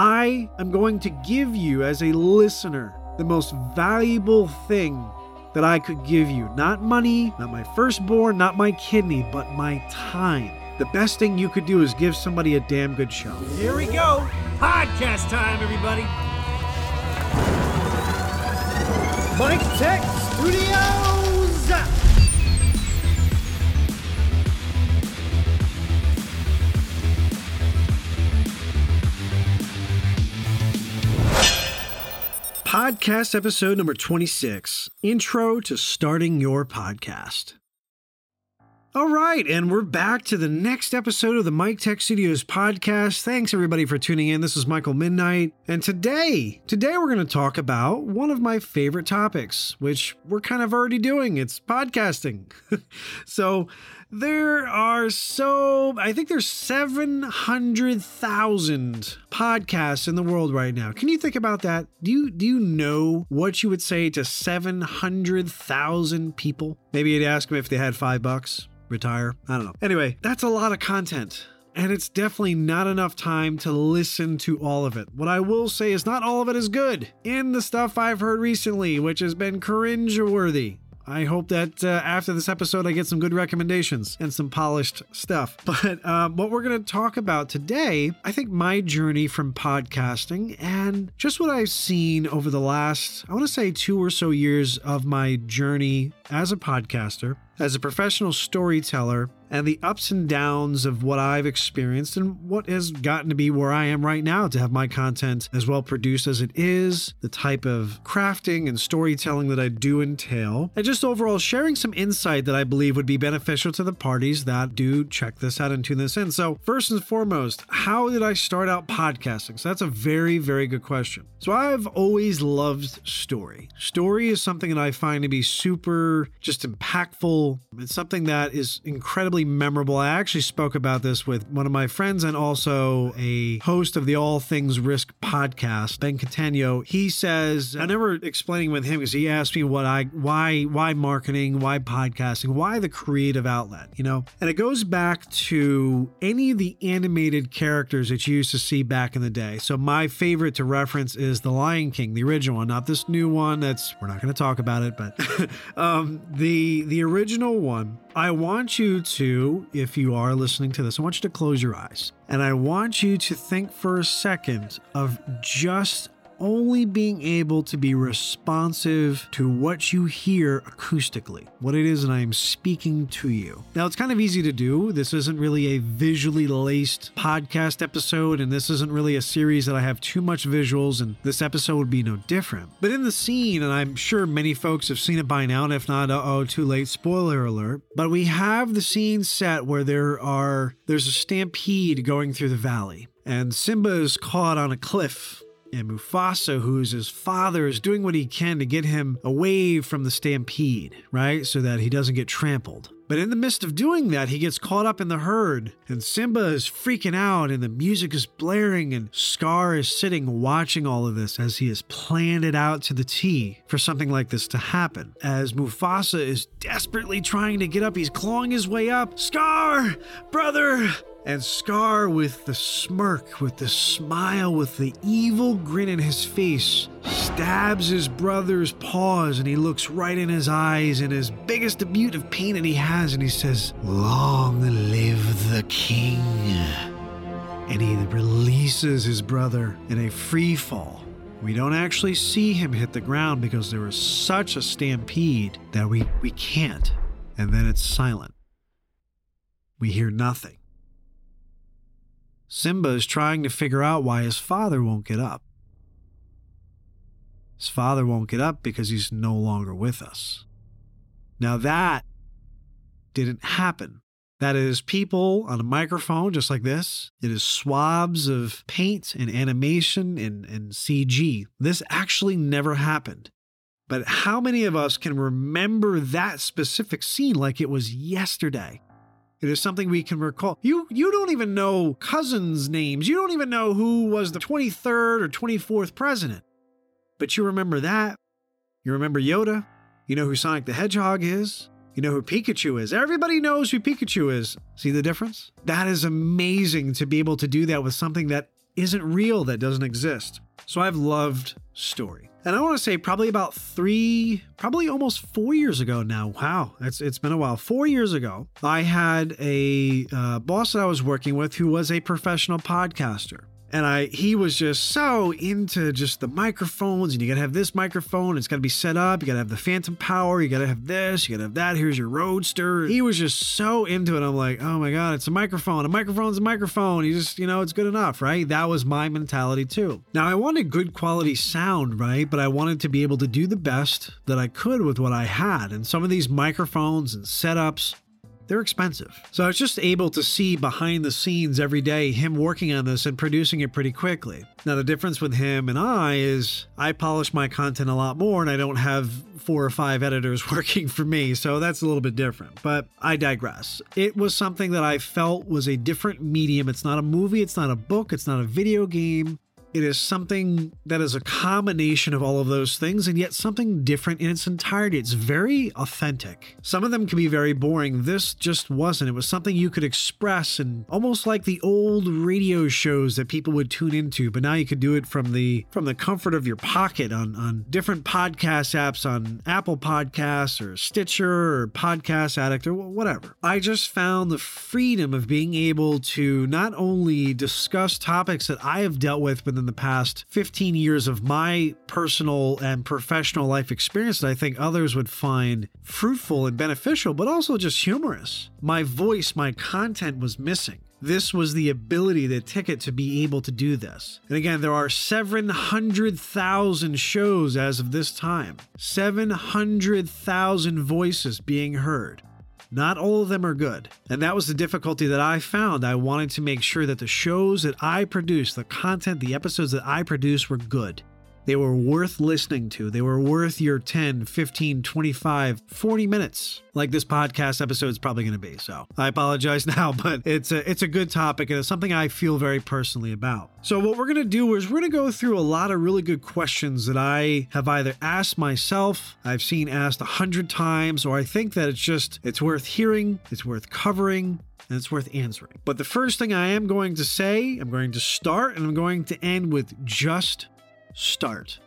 I am going to give you, as a listener, the most valuable thing that I could give you. Not money, not my firstborn, not my kidney, but my time. The best thing you could do is give somebody a damn good show. Here we go. Podcast time, everybody. Mik Tek Studios. Podcast episode number 26 Intro to Starting Your Podcast. All right, and we're back to the next episode of the Mik Tek Studios podcast. Thanks everybody for tuning in. This is Michael Midnight, and today, today we're going to talk about one of my favorite topics, which we're kind of already doing. It's podcasting. so, there are so I think there's 700,000 podcasts in the world right now. Can you think about that? Do you do you know what you would say to 700,000 people? Maybe you'd ask them if they had 5 bucks retire. I don't know. Anyway, that's a lot of content. And it's definitely not enough time to listen to all of it. What I will say is not all of it is good. In the stuff I've heard recently, which has been cringe worthy. I hope that uh, after this episode, I get some good recommendations and some polished stuff. But um, what we're going to talk about today, I think my journey from podcasting and just what I've seen over the last, I want to say, two or so years of my journey as a podcaster as a professional storyteller and the ups and downs of what I've experienced and what has gotten to be where I am right now to have my content as well produced as it is, the type of crafting and storytelling that I do entail, and just overall sharing some insight that I believe would be beneficial to the parties that do check this out and tune this in. So, first and foremost, how did I start out podcasting? So, that's a very, very good question. So, I've always loved story. Story is something that I find to be super just impactful. It's something that is incredibly memorable. I actually spoke about this with one of my friends and also a host of the All Things Risk podcast, Ben Catania. He says, I never explaining with him because he asked me what I why why marketing, why podcasting, why the creative outlet, you know? And it goes back to any of the animated characters that you used to see back in the day. So my favorite to reference is The Lion King, the original one, not this new one that's we're not going to talk about it, but um, the the original one. I want you to, if you are listening to this, I want you to close your eyes. And I want you to think for a second of just only being able to be responsive to what you hear acoustically, what it is that I am speaking to you. Now, it's kind of easy to do. This isn't really a visually laced podcast episode, and this isn't really a series that I have too much visuals, and this episode would be no different. But in the scene, and I'm sure many folks have seen it by now, and if not, oh, too late, spoiler alert. But we have the scene set where there are there's a stampede going through the valley, and Simba is caught on a cliff and Mufasa, who's his father, is doing what he can to get him away from the stampede, right? So that he doesn't get trampled. But in the midst of doing that, he gets caught up in the herd, and Simba is freaking out, and the music is blaring, and Scar is sitting watching all of this as he has planned it out to the T for something like this to happen. As Mufasa is desperately trying to get up, he's clawing his way up. Scar, brother, and Scar, with the smirk, with the smile, with the evil grin in his face, stabs his brother's paws and he looks right in his eyes in his biggest debut of pain that he has and he says, Long live the king. And he releases his brother in a free fall. We don't actually see him hit the ground because there was such a stampede that we, we can't. And then it's silent. We hear nothing. Simba is trying to figure out why his father won't get up. His father won't get up because he's no longer with us. Now, that didn't happen. That is people on a microphone just like this. It is swabs of paint and animation and, and CG. This actually never happened. But how many of us can remember that specific scene like it was yesterday? It is something we can recall. You you don't even know cousins' names. You don't even know who was the 23rd or 24th president. But you remember that. You remember Yoda. You know who Sonic the Hedgehog is. You know who Pikachu is. Everybody knows who Pikachu is. See the difference? That is amazing to be able to do that with something that isn't real, that doesn't exist. So I've loved story. And I want to say probably about three, probably almost four years ago now. Wow, it's it's been a while. Four years ago, I had a uh, boss that I was working with who was a professional podcaster and I he was just so into just the microphones and you gotta have this microphone it's gotta be set up you gotta have the phantom power you gotta have this you gotta have that here's your roadster. He was just so into it I'm like oh my god it's a microphone a microphone's a microphone you just you know it's good enough right? That was my mentality too. Now I wanted good quality sound right? But I wanted to be able to do the best that I could with what I had. And some of these microphones and setups they're expensive. So I was just able to see behind the scenes every day him working on this and producing it pretty quickly. Now, the difference with him and I is I polish my content a lot more and I don't have four or five editors working for me. So that's a little bit different. But I digress. It was something that I felt was a different medium. It's not a movie, it's not a book, it's not a video game. It is something that is a combination of all of those things and yet something different in its entirety. It's very authentic. Some of them can be very boring. This just wasn't. It was something you could express and almost like the old radio shows that people would tune into, but now you could do it from the from the comfort of your pocket on on different podcast apps on Apple Podcasts or Stitcher or Podcast Addict or whatever. I just found the freedom of being able to not only discuss topics that I have dealt with within the past 15 years of my personal and professional life experience that I think others would find fruitful and beneficial, but also just humorous. My voice, my content was missing. This was the ability, the ticket to be able to do this. And again, there are 700,000 shows as of this time, 700,000 voices being heard. Not all of them are good. And that was the difficulty that I found. I wanted to make sure that the shows that I produce, the content, the episodes that I produce were good. They were worth listening to. They were worth your 10, 15, 25, 40 minutes, like this podcast episode is probably going to be. So I apologize now, but it's a, it's a good topic and it's something I feel very personally about. So, what we're going to do is we're going to go through a lot of really good questions that I have either asked myself, I've seen asked a hundred times, or I think that it's just, it's worth hearing, it's worth covering, and it's worth answering. But the first thing I am going to say, I'm going to start and I'm going to end with just start.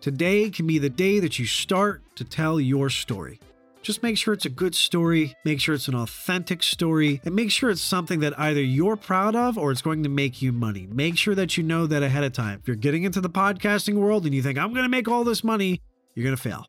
Today can be the day that you start to tell your story. Just make sure it's a good story, make sure it's an authentic story, and make sure it's something that either you're proud of or it's going to make you money. Make sure that you know that ahead of time. If you're getting into the podcasting world and you think, I'm going to make all this money, you're going to fail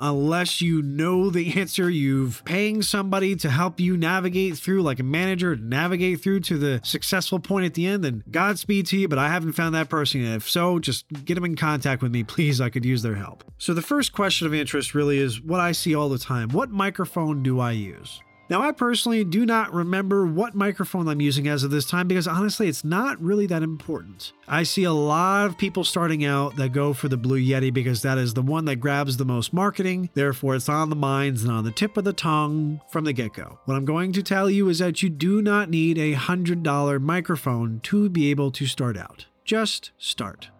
unless you know the answer. You've paying somebody to help you navigate through, like a manager, navigate through to the successful point at the end. Then Godspeed to you, but I haven't found that person yet. If so, just get them in contact with me, please. I could use their help. So the first question of interest really is what I see all the time. What microphone do I use? Now, I personally do not remember what microphone I'm using as of this time because honestly, it's not really that important. I see a lot of people starting out that go for the Blue Yeti because that is the one that grabs the most marketing, therefore, it's on the minds and on the tip of the tongue from the get go. What I'm going to tell you is that you do not need a $100 microphone to be able to start out. Just start.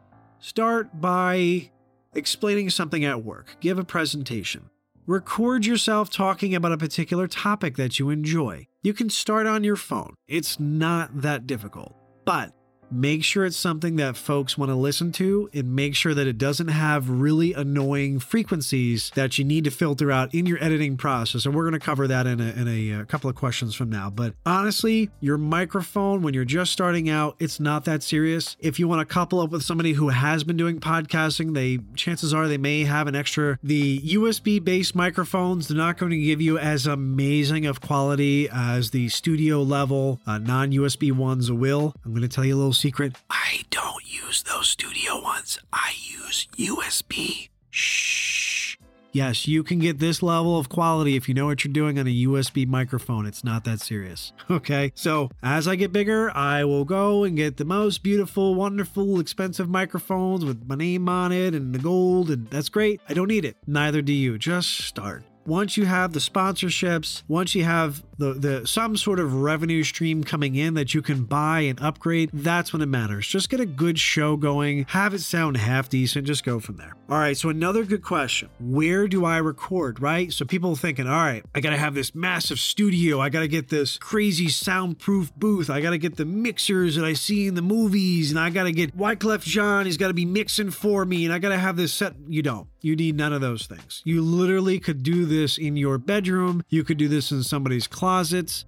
Start by explaining something at work, give a presentation. Record yourself talking about a particular topic that you enjoy. You can start on your phone. It's not that difficult. But Make sure it's something that folks want to listen to and make sure that it doesn't have really annoying frequencies that you need to filter out in your editing process. And we're going to cover that in a, in a, a couple of questions from now. But honestly, your microphone, when you're just starting out, it's not that serious. If you want to couple up with somebody who has been doing podcasting, they chances are they may have an extra. The USB based microphones, they're not going to give you as amazing of quality as the studio level uh, non USB ones will. I'm going to tell you a little secret. I don't use those studio ones. I use USB. Shh. Yes, you can get this level of quality if you know what you're doing on a USB microphone. It's not that serious. Okay, so as I get bigger, I will go and get the most beautiful, wonderful, expensive microphones with my name on it and the gold, and that's great. I don't need it. Neither do you. Just start once you have the sponsorships, once you have the, the some sort of revenue stream coming in that you can buy and upgrade, that's when it matters. Just get a good show going, have it sound half decent, just go from there. All right, so another good question. Where do I record, right? So people thinking, all right, I got to have this massive studio. I got to get this crazy soundproof booth. I got to get the mixers that I see in the movies and I got to get Wyclef Jean, he's got to be mixing for me and I got to have this set. You don't. You need none of those things. You literally could do this in your bedroom. You could do this in somebody's closet.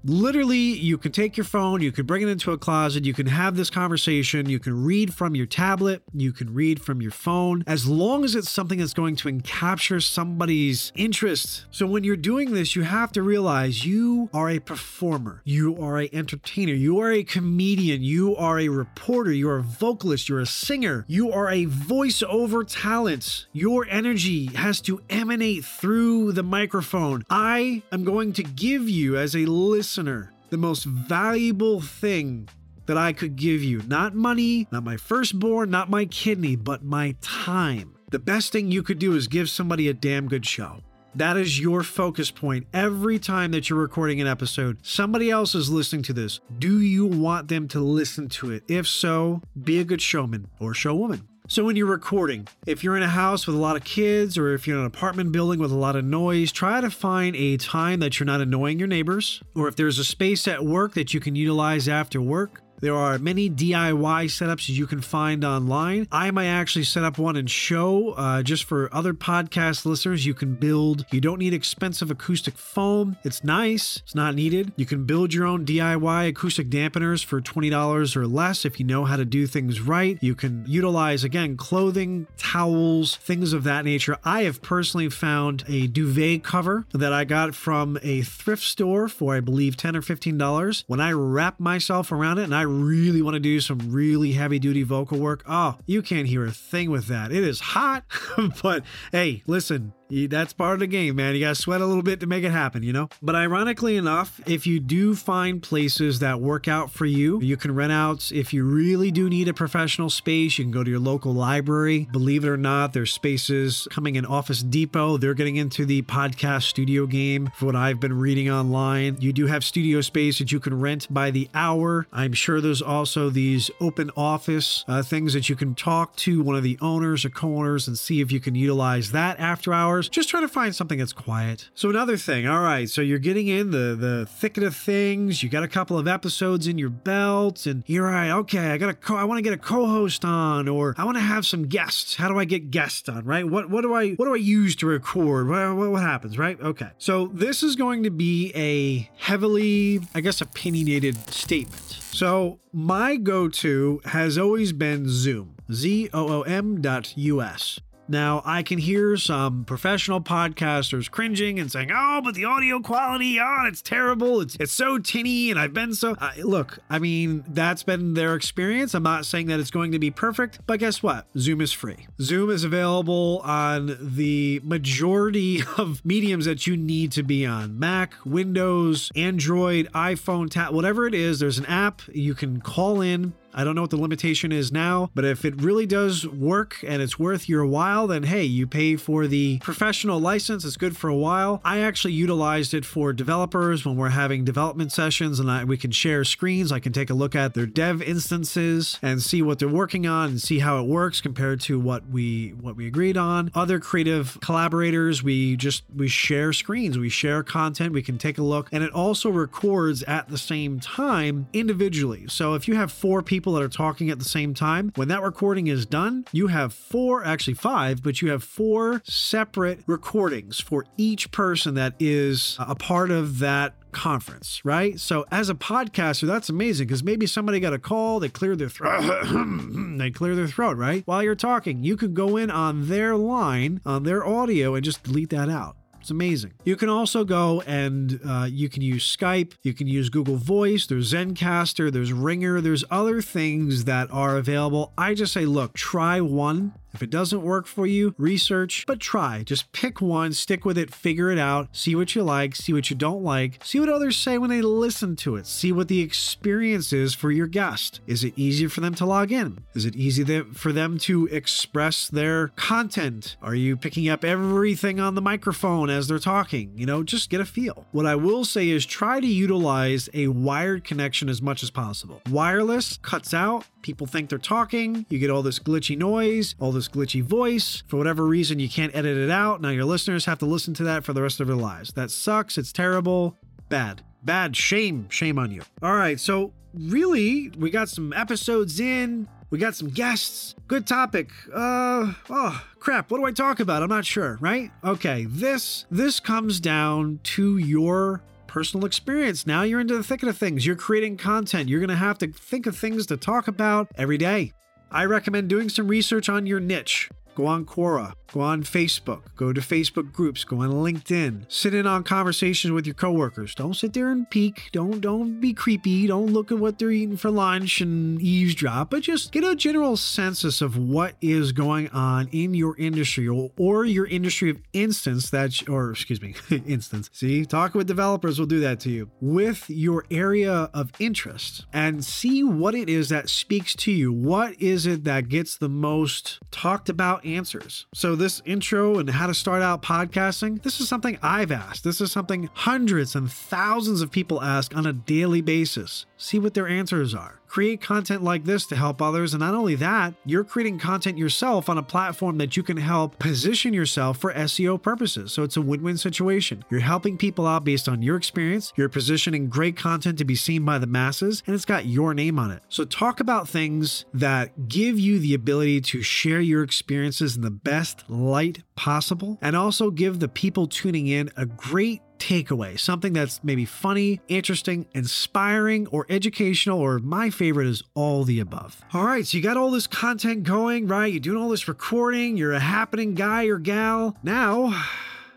Literally, you can take your phone, you can bring it into a closet, you can have this conversation, you can read from your tablet, you can read from your phone, as long as it's something that's going to capture somebody's interest. So when you're doing this, you have to realize you are a performer, you are an entertainer, you are a comedian, you are a reporter, you are a vocalist, you're a singer, you are a voiceover talent. Your energy has to emanate through the microphone. I am going to give you, as a listener, the most valuable thing that I could give you. Not money, not my firstborn, not my kidney, but my time. The best thing you could do is give somebody a damn good show. That is your focus point every time that you're recording an episode. Somebody else is listening to this. Do you want them to listen to it? If so, be a good showman or showwoman. So, when you're recording, if you're in a house with a lot of kids or if you're in an apartment building with a lot of noise, try to find a time that you're not annoying your neighbors. Or if there's a space at work that you can utilize after work, there are many DIY setups you can find online. I might actually set up one and show uh, just for other podcast listeners. You can build, you don't need expensive acoustic foam. It's nice, it's not needed. You can build your own DIY acoustic dampeners for $20 or less if you know how to do things right. You can utilize, again, clothing, towels, things of that nature. I have personally found a duvet cover that I got from a thrift store for, I believe, 10 or $15. When I wrap myself around it and I really want to do some really heavy duty vocal work, oh, you can't hear a thing with that. It is hot, but hey, listen, that's part of the game, man. You got to sweat a little bit to make it happen, you know? But ironically enough, if you do find places that work out for you, you can rent out. If you really do need a professional space, you can go to your local library. Believe it or not, there's spaces coming in Office Depot. They're getting into the podcast studio game for what I've been reading online. You do have studio space that you can rent by the hour. I'm sure there's also these open office uh, things that you can talk to one of the owners or co owners and see if you can utilize that after hours Just try to find something that's quiet. So another thing, all right, so you're getting in the the thicket of things. You got a couple of episodes in your belt, and you're right. Okay, I got a co- I want to get a co-host on, or I want to have some guests. How do I get guests on? Right? What what do I what do I use to record? What, what, what happens? Right? Okay. So this is going to be a heavily, I guess, opinionated statement. So my go-to has always been Zoom. Z O O M dot US. Now, I can hear some professional podcasters cringing and saying, "Oh, but the audio quality, oh, it's terrible. It's it's so tinny." And I've been so look. I mean, that's been their experience. I'm not saying that it's going to be perfect, but guess what? Zoom is free. Zoom is available on the majority of mediums that you need to be on: Mac, Windows, Android, iPhone, tab, whatever it is. There's an app you can call in I don't know what the limitation is now, but if it really does work and it's worth your while, then hey, you pay for the professional license. It's good for a while. I actually utilized it for developers when we're having development sessions and I, we can share screens. I can take a look at their dev instances and see what they're working on and see how it works compared to what we what we agreed on. Other creative collaborators, we just we share screens, we share content, we can take a look, and it also records at the same time individually. So if you have four people people that are talking at the same time. When that recording is done, you have four, actually five, but you have four separate recordings for each person that is a part of that conference, right? So as a podcaster, that's amazing because maybe somebody got a call, they cleared their throat, they clear their throat, right? While you're talking, you could go in on their line, on their audio, and just delete that out. It's amazing. You can also go and uh, you can use Skype, you can use Google Voice, there's Zencastr, there's Ringr, there's other things that are available. I just say, look, try one If it doesn't work for you, research, but try. Just pick one, stick with it, figure it out, see what you like, see what you don't like, see what others say when they listen to it, see what the experience is for your guest. Is it easy for them to log in? Is it easy for them to express their content? Are you picking up everything on the microphone as they're talking? You know, just get a feel. What I will say is try to utilize a wired connection as much as possible. Wireless cuts out, people think they're talking, you get all this glitchy noise, all this glitchy voice. For whatever reason, you can't edit it out. Now your listeners have to listen to that for the rest of their lives. That sucks. It's terrible. Bad. Bad. Shame. Shame on you. All right. So, really, we got some episodes in. We got some guests. Good topic. Uh oh, crap. What do I talk about? I'm not sure, right? Okay, this this comes down to your personal experience. Now you're into the thick of things. You're creating content. You're going to have to think of things to talk about every day. I recommend doing some research on your niche. Go on Quora, Go on Facebook, go to Facebook groups, go on LinkedIn, sit in on conversations with your coworkers. Don't sit there and peek. Don't don't be creepy. Don't look at what they're eating for lunch and eavesdrop, but just get a general census of what is going on in your industry or, or your industry of instance that or excuse me, instance. See, talk with developers will do that to you. With your area of interest and see what it is that speaks to you. What is it that gets the most talked about answers? So this intro and how to start out podcasting, this is something I've asked. This is something hundreds and thousands of people ask on a daily basis. See what their answers are create content like this to help others. And not only that, you're creating content yourself on a platform that you can help position yourself for SEO purposes. So it's a win win situation. You're helping people out based on your experience, you're positioning great content to be seen by the masses, and it's got your name on it. So talk about things that give you the ability to share your experiences in the best light possible and also give the people tuning in a great takeaway, something that's maybe funny, interesting, inspiring, or educational, or my favorite is all the above. All right, so you got all this content going, right? You're doing all this recording, you're a happening guy or gal. Now,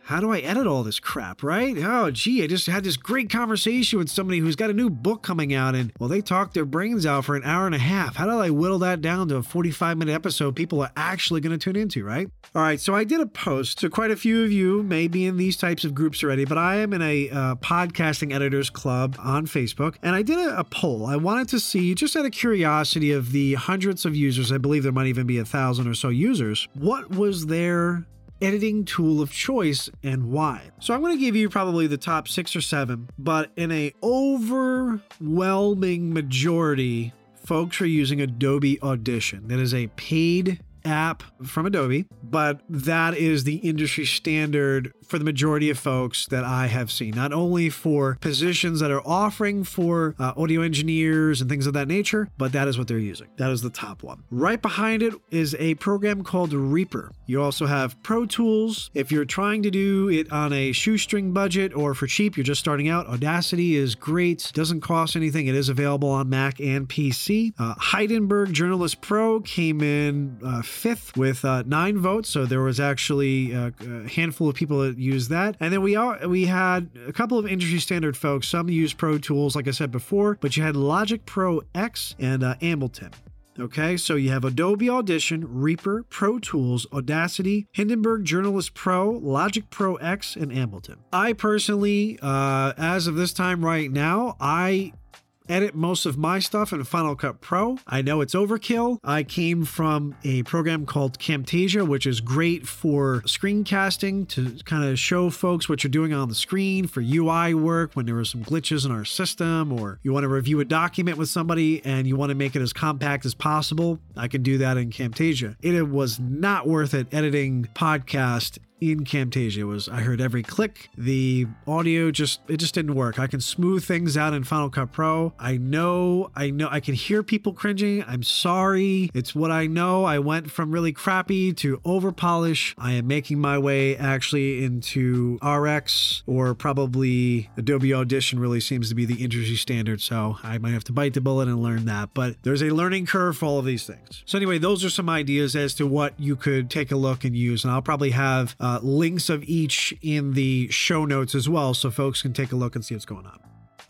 how do I edit all this crap, right? Oh, gee, I just had this great conversation with somebody who's got a new book coming out, and well, they talked their brains out for an hour and a half. How do I whittle that down to a 45 minute episode people are actually going to tune into, right? All right, so I did a post. So quite a few of you may be in these types of groups already, but I am in a uh, podcasting editors club on Facebook, and I did a, a poll. I wanted to see, just out of curiosity, of the hundreds of users, I believe there might even be a thousand or so users, what was their editing tool of choice and why. So I'm going to give you probably the top 6 or 7, but in a overwhelming majority folks are using Adobe Audition. That is a paid app from Adobe, but that is the industry standard for the majority of folks that I have seen. Not only for positions that are offering for uh, audio engineers and things of that nature, but that is what they're using. That is the top one. Right behind it is a program called Reaper. You also have Pro Tools. If you're trying to do it on a shoestring budget or for cheap, you're just starting out, Audacity is great. Doesn't cost anything. It is available on Mac and PC. Uh, Hindenburg Journalist Pro came in uh, fifth with uh, nine votes. So there was actually a, a, handful of people that used that. And then we all, we had a couple of industry standard folks. Some use Pro Tools, like I said before, but you had Logic Pro X and uh, Ableton. Okay, so you have Adobe Audition, Reaper, Pro Tools, Audacity, Hindenburg Journalist Pro, Logic Pro X, and Ableton. I personally, uh, as of this time right now, I edit most of my stuff in Final Cut Pro. I know it's overkill. I came from a program called Camtasia, which is great for screencasting to kind of show folks what you're doing on the screen for UI work when there are some glitches in our system, or you want to review a document with somebody and you want to make it as compact as possible. I can do that in Camtasia. It was not worth it editing podcast in Camtasia was I heard every click. The audio just it just didn't work. I can smooth things out in Final Cut Pro. I know I know I can hear people cringing. I'm sorry. It's what I know. I went from really crappy to over polish. I am making my way actually into RX or probably Adobe Audition really seems to be the industry standard. So I might have to bite the bullet and learn that. But there's a learning curve for all of these things. So anyway, those are some ideas as to what you could take a look and use. And I'll probably have uh, uh, links of each in the show notes as well, so folks can take a look and see what's going on.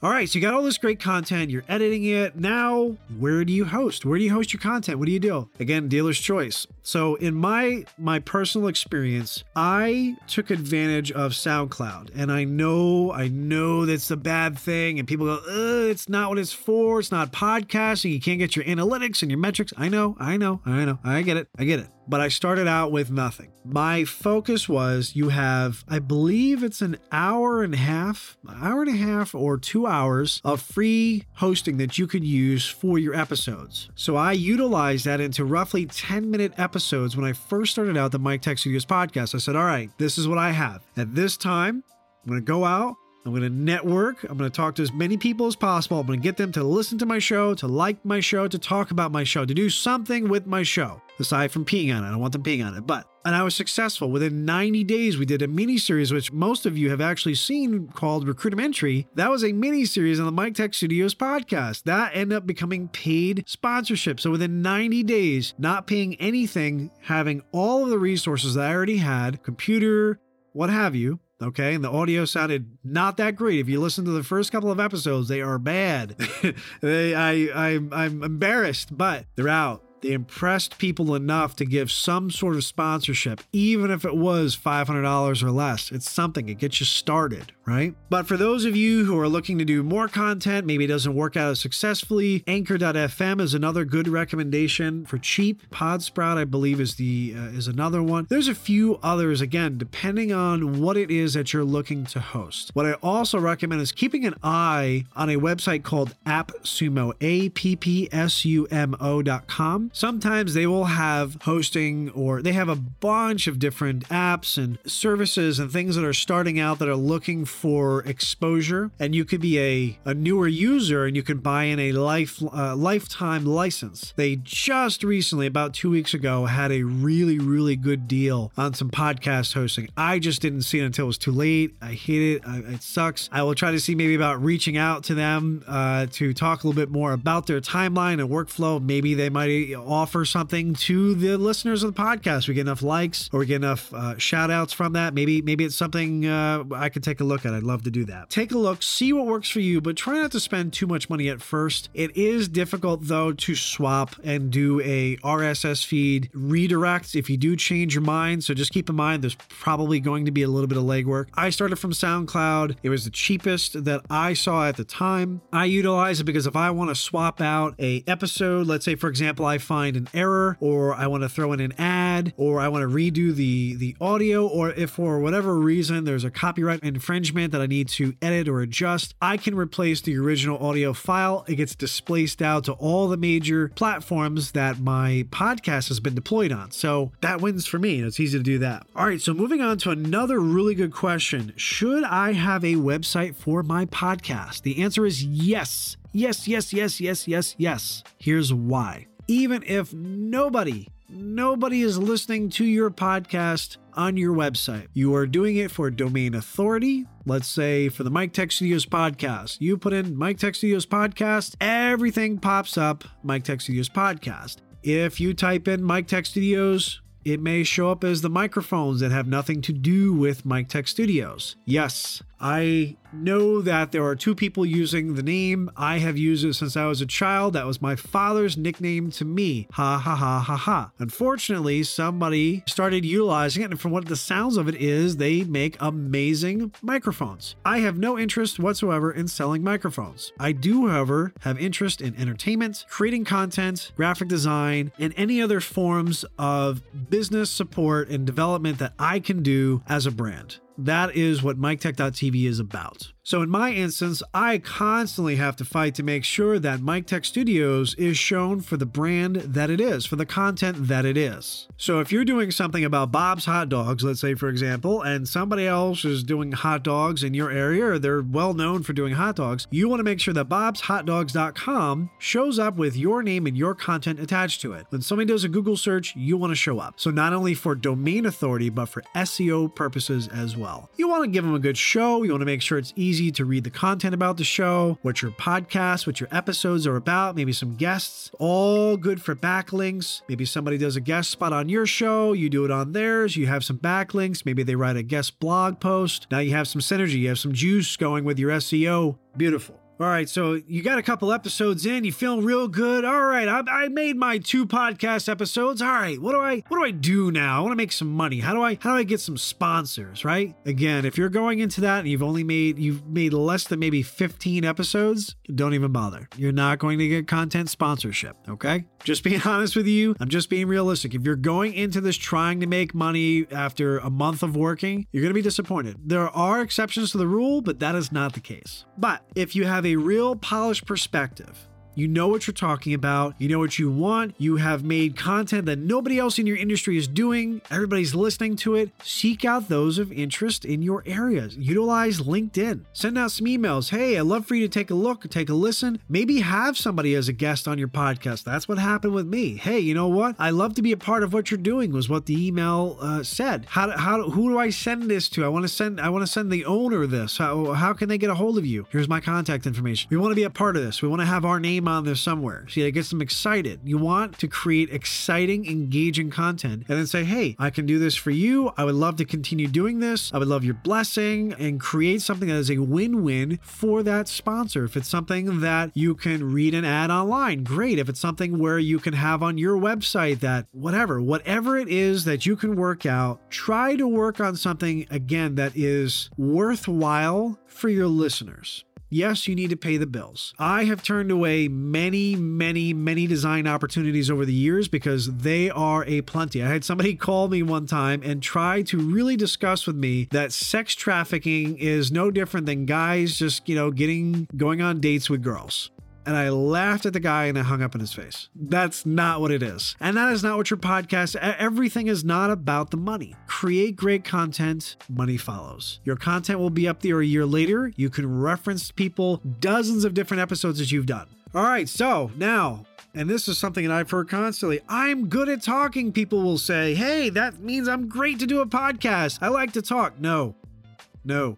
All right, so you got all this great content, you're editing it. Now, where do you host? Where do you host your content? What do you do? Again, dealer's choice. So in my my personal experience, I took advantage of SoundCloud, and I know I know that's a bad thing, and people go, "It's not what it's for. It's not podcasting. You can't get your analytics and your metrics." I know, I know, I know. I get it. I get it. But I started out with nothing. My focus was you have, I believe it's an hour and a half, hour and a half or two hours of free hosting that you could use for your episodes. So I utilized that into roughly 10 minute episodes when I first started out the Mik Tek Studios podcast. I said, all right, this is what I have. At this time, I'm going to go out. I'm going to network. I'm going to talk to as many people as possible. I'm going to get them to listen to my show, to like my show, to talk about my show, to do something with my show, aside from peeing on it. I don't want them peeing on it. But, and I was successful. Within 90 days, we did a mini series, which most of you have actually seen called Recruitmentary. That was a mini series on the Mik Tek Studios podcast. That ended up becoming paid sponsorship. So within 90 days, not paying anything, having all of the resources that I already had, computer, what have you, Okay, and the audio sounded not that great. If you listen to the first couple of episodes, they are bad. they, I, I, I'm embarrassed, but they're out. They impressed people enough to give some sort of sponsorship, even if it was $500 or less. It's something, it gets you started, right? But for those of you who are looking to do more content, maybe it doesn't work out as successfully, Anchor.fm is another good recommendation for cheap. Podsprout, I believe, is the uh, is another one. There's a few others, again, depending on what it is that you're looking to host. What I also recommend is keeping an eye on a website called AppSumo, A P P S U M O.com. Sometimes they will have hosting or they have a bunch of different apps and services and things that are starting out that are looking for exposure. And you could be a, a newer user and you can buy in a life uh, lifetime license. They just recently, about two weeks ago, had a really, really good deal on some podcast hosting. I just didn't see it until it was too late. I hate it. I, it sucks. I will try to see maybe about reaching out to them uh, to talk a little bit more about their timeline and workflow. Maybe they might offer something to the listeners of the podcast. We get enough likes or we get enough uh, shout outs from that. Maybe maybe it's something uh, I could take a look at. I'd love to do that. Take a look, see what works for you, but try not to spend too much money at first. It is difficult though to swap and do a RSS feed redirect if you do change your mind. So just keep in mind there's probably going to be a little bit of legwork. I started from SoundCloud. It was the cheapest that I saw at the time. I utilize it because if I want to swap out a episode, let's say for example I find an error or I want to throw in an ad or I want to redo the the audio or if for whatever reason there's a copyright infringement that I need to edit or adjust, I can replace the original audio file. It gets displaced out to all the major platforms that my podcast has been deployed on. So that wins for me. It's easy to do that. All right, so moving on to another really good question. Should I have a website for my podcast? The answer is yes. Yes, yes, yes, yes, yes, yes. Here's why even if nobody, nobody is listening to your podcast on your website. You are doing it for domain authority. Let's say for the Mik Tek Studios podcast, you put in Mik Tek Studios podcast, everything pops up Mik Tek Studios podcast. If you type in Mik Tek Studios, it may show up as the microphones that have nothing to do with Mik Tek Studios. Yes, I know that there are two people using the name. I have used it since I was a child. That was my father's nickname to me. Ha ha ha ha ha. Unfortunately, somebody started utilizing it, and from what the sounds of it is, they make amazing microphones. I have no interest whatsoever in selling microphones. I do, however, have interest in entertainment, creating content, graphic design, and any other forms of business support and development that I can do as a brand. That is what MikTek.tv is about. So in my instance, I constantly have to fight to make sure that Mik Tek Studios is shown for the brand that it is, for the content that it is. So if you're doing something about Bob's Hot Dogs, let's say for example, and somebody else is doing hot dogs in your area, or they're well known for doing hot dogs, you want to make sure that bobshotdogs.com shows up with your name and your content attached to it. When somebody does a Google search, you want to show up. So not only for domain authority, but for SEO purposes as well. You want to give them a good show. You want to make sure it's easy to read the content about the show, what your podcast, what your episodes are about, maybe some guests, all good for backlinks. Maybe somebody does a guest spot on your show, you do it on theirs, you have some backlinks, maybe they write a guest blog post. Now you have some synergy, you have some juice going with your SEO. Beautiful. All right, so you got a couple episodes in, you feeling real good. All right, I, I made my two podcast episodes. All right, what do I what do I do now? I want to make some money. How do I how do I get some sponsors? Right? Again, if you're going into that and you've only made you've made less than maybe 15 episodes, don't even bother. You're not going to get content sponsorship. Okay, just being honest with you. I'm just being realistic. If you're going into this trying to make money after a month of working, you're going to be disappointed. There are exceptions to the rule, but that is not the case. But if you have a real polished perspective, you know what you're talking about. You know what you want. You have made content that nobody else in your industry is doing. Everybody's listening to it. Seek out those of interest in your areas. Utilize LinkedIn. Send out some emails. Hey, I'd love for you to take a look, take a listen. Maybe have somebody as a guest on your podcast. That's what happened with me. Hey, you know what? I love to be a part of what you're doing. Was what the email uh, said. How how who do I send this to? I want to send I want to send the owner this. How how can they get a hold of you? Here's my contact information. We want to be a part of this. We want to have our name on there somewhere. See, that gets them excited. You want to create exciting, engaging content and then say, hey, I can do this for you. I would love to continue doing this. I would love your blessing and create something that is a win win for that sponsor. If it's something that you can read an ad online, great. If it's something where you can have on your website that whatever, whatever it is that you can work out, try to work on something again that is worthwhile for your listeners. Yes, you need to pay the bills. I have turned away many, many, many design opportunities over the years because they are a plenty. I had somebody call me one time and try to really discuss with me that sex trafficking is no different than guys just, you know, getting going on dates with girls and I laughed at the guy and I hung up in his face. That's not what it is. And that is not what your podcast everything is not about the money. Create great content, money follows. Your content will be up there a year later. You can reference people dozens of different episodes that you've done. All right, so now and this is something that I've heard constantly. I'm good at talking, people will say. Hey, that means I'm great to do a podcast. I like to talk. No, no,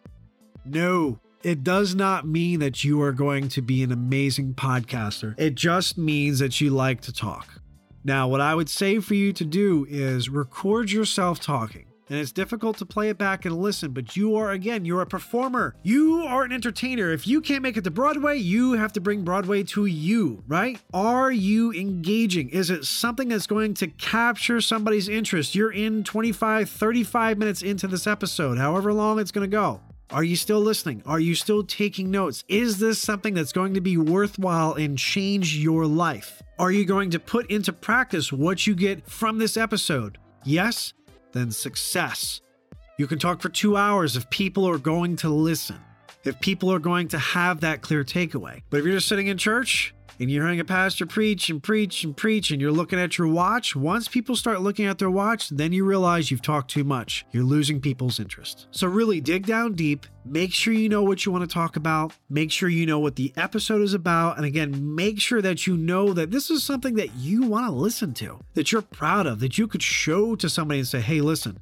no. It does not mean that you are going to be an amazing podcaster. It just means that you like to talk. Now, what I would say for you to do is record yourself talking. And it's difficult to play it back and listen, but you are, again, you're a performer. You are an entertainer. If you can't make it to Broadway, you have to bring Broadway to you, right? Are you engaging? Is it something that's going to capture somebody's interest? You're in 25, 35 minutes into this episode, however long it's going to go. Are you still listening? Are you still taking notes? Is this something that's going to be worthwhile and change your life? Are you going to put into practice what you get from this episode? Yes? Then success. You can talk for two hours if people are going to listen, if people are going to have that clear takeaway. But if you're just sitting in church, and you're hearing a pastor preach and preach and preach and you're looking at your watch, once people start looking at their watch, then you realize you've talked too much. You're losing people's interest. So, really dig down deep. Make sure you know what you want to talk about. Make sure you know what the episode is about. And again, make sure that you know that this is something that you want to listen to, that you're proud of, that you could show to somebody and say, hey, listen,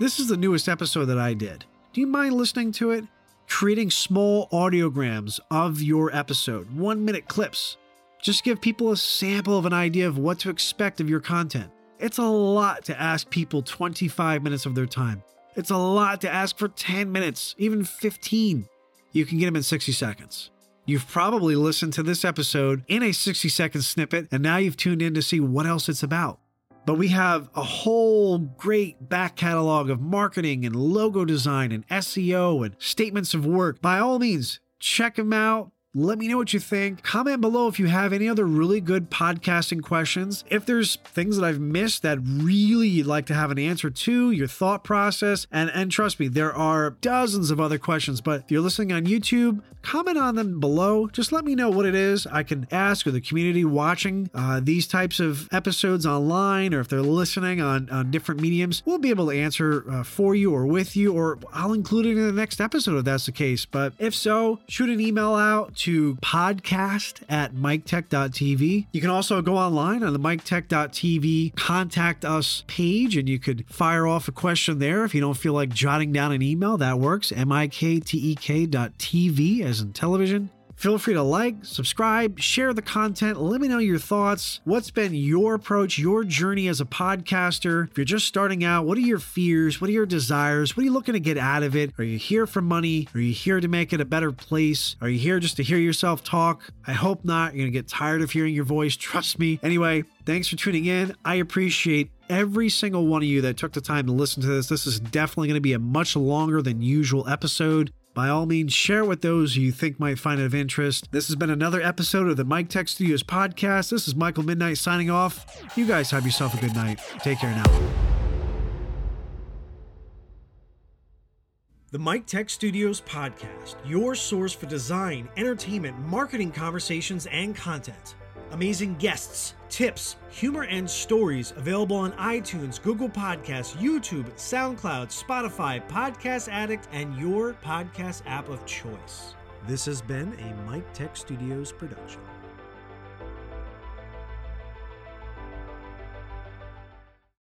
this is the newest episode that I did. Do you mind listening to it? Creating small audiograms of your episode, one minute clips just give people a sample of an idea of what to expect of your content. It's a lot to ask people 25 minutes of their time. It's a lot to ask for 10 minutes, even 15. You can get them in 60 seconds. You've probably listened to this episode in a 60 second snippet, and now you've tuned in to see what else it's about. But we have a whole great back catalog of marketing and logo design and SEO and statements of work. By all means, check them out let me know what you think. Comment below if you have any other really good podcasting questions. If there's things that I've missed that really you'd like to have an answer to, your thought process, and and trust me, there are dozens of other questions. But if you're listening on YouTube, comment on them below. Just let me know what it is I can ask, or the community watching uh, these types of episodes online, or if they're listening on on different mediums, we'll be able to answer uh, for you or with you, or I'll include it in the next episode if that's the case. But if so, shoot an email out to podcast at miktek.tv. You can also go online on the miktek.tv contact us page and you could fire off a question there if you don't feel like jotting down an email. That works. M I K T E K dot TV as in television. Feel free to like, subscribe, share the content, let me know your thoughts. What's been your approach, your journey as a podcaster? If you're just starting out, what are your fears? What are your desires? What are you looking to get out of it? Are you here for money? Are you here to make it a better place? Are you here just to hear yourself talk? I hope not. You're going to get tired of hearing your voice. Trust me. Anyway, thanks for tuning in. I appreciate every single one of you that took the time to listen to this. This is definitely going to be a much longer than usual episode. By all means, share with those you think might find it of interest. This has been another episode of the Mik Tek Studios podcast. This is Michael Midnight signing off. You guys have yourself a good night. Take care now. The Mik Tek Studios podcast, your source for design, entertainment, marketing conversations, and content. Amazing guests, tips, humor, and stories available on iTunes, Google Podcasts, YouTube, SoundCloud, Spotify, Podcast Addict, and your podcast app of choice. This has been a Mik Tek Studios production.